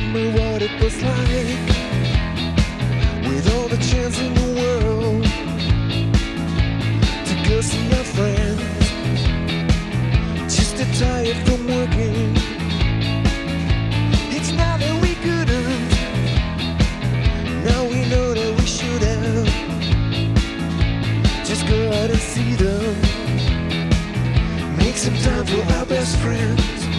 remember what it was like. With all the chance in the world to go see our friends. Just to tired from working. It's now that we couldn't. Now we know that we should have just go out and see them. Make some time for our best friends.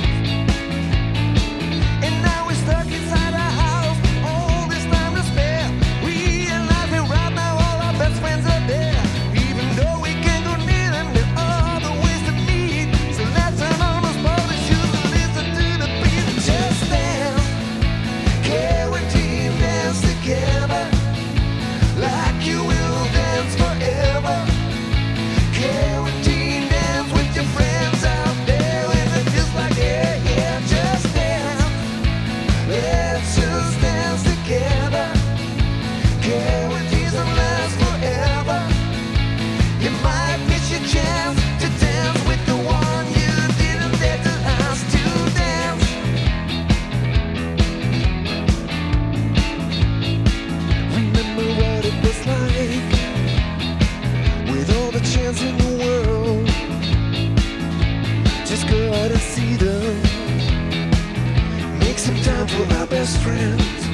just go out and see them. Make some time for our best friends.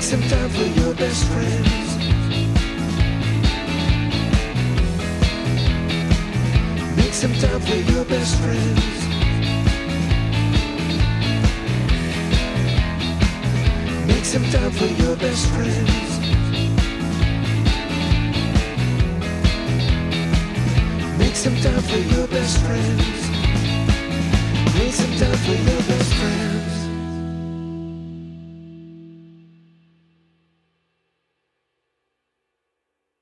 Make some time for your best friends. Make some time for your best friends. Make some time for your best friends. Make some time for your best friends. Make some time for your best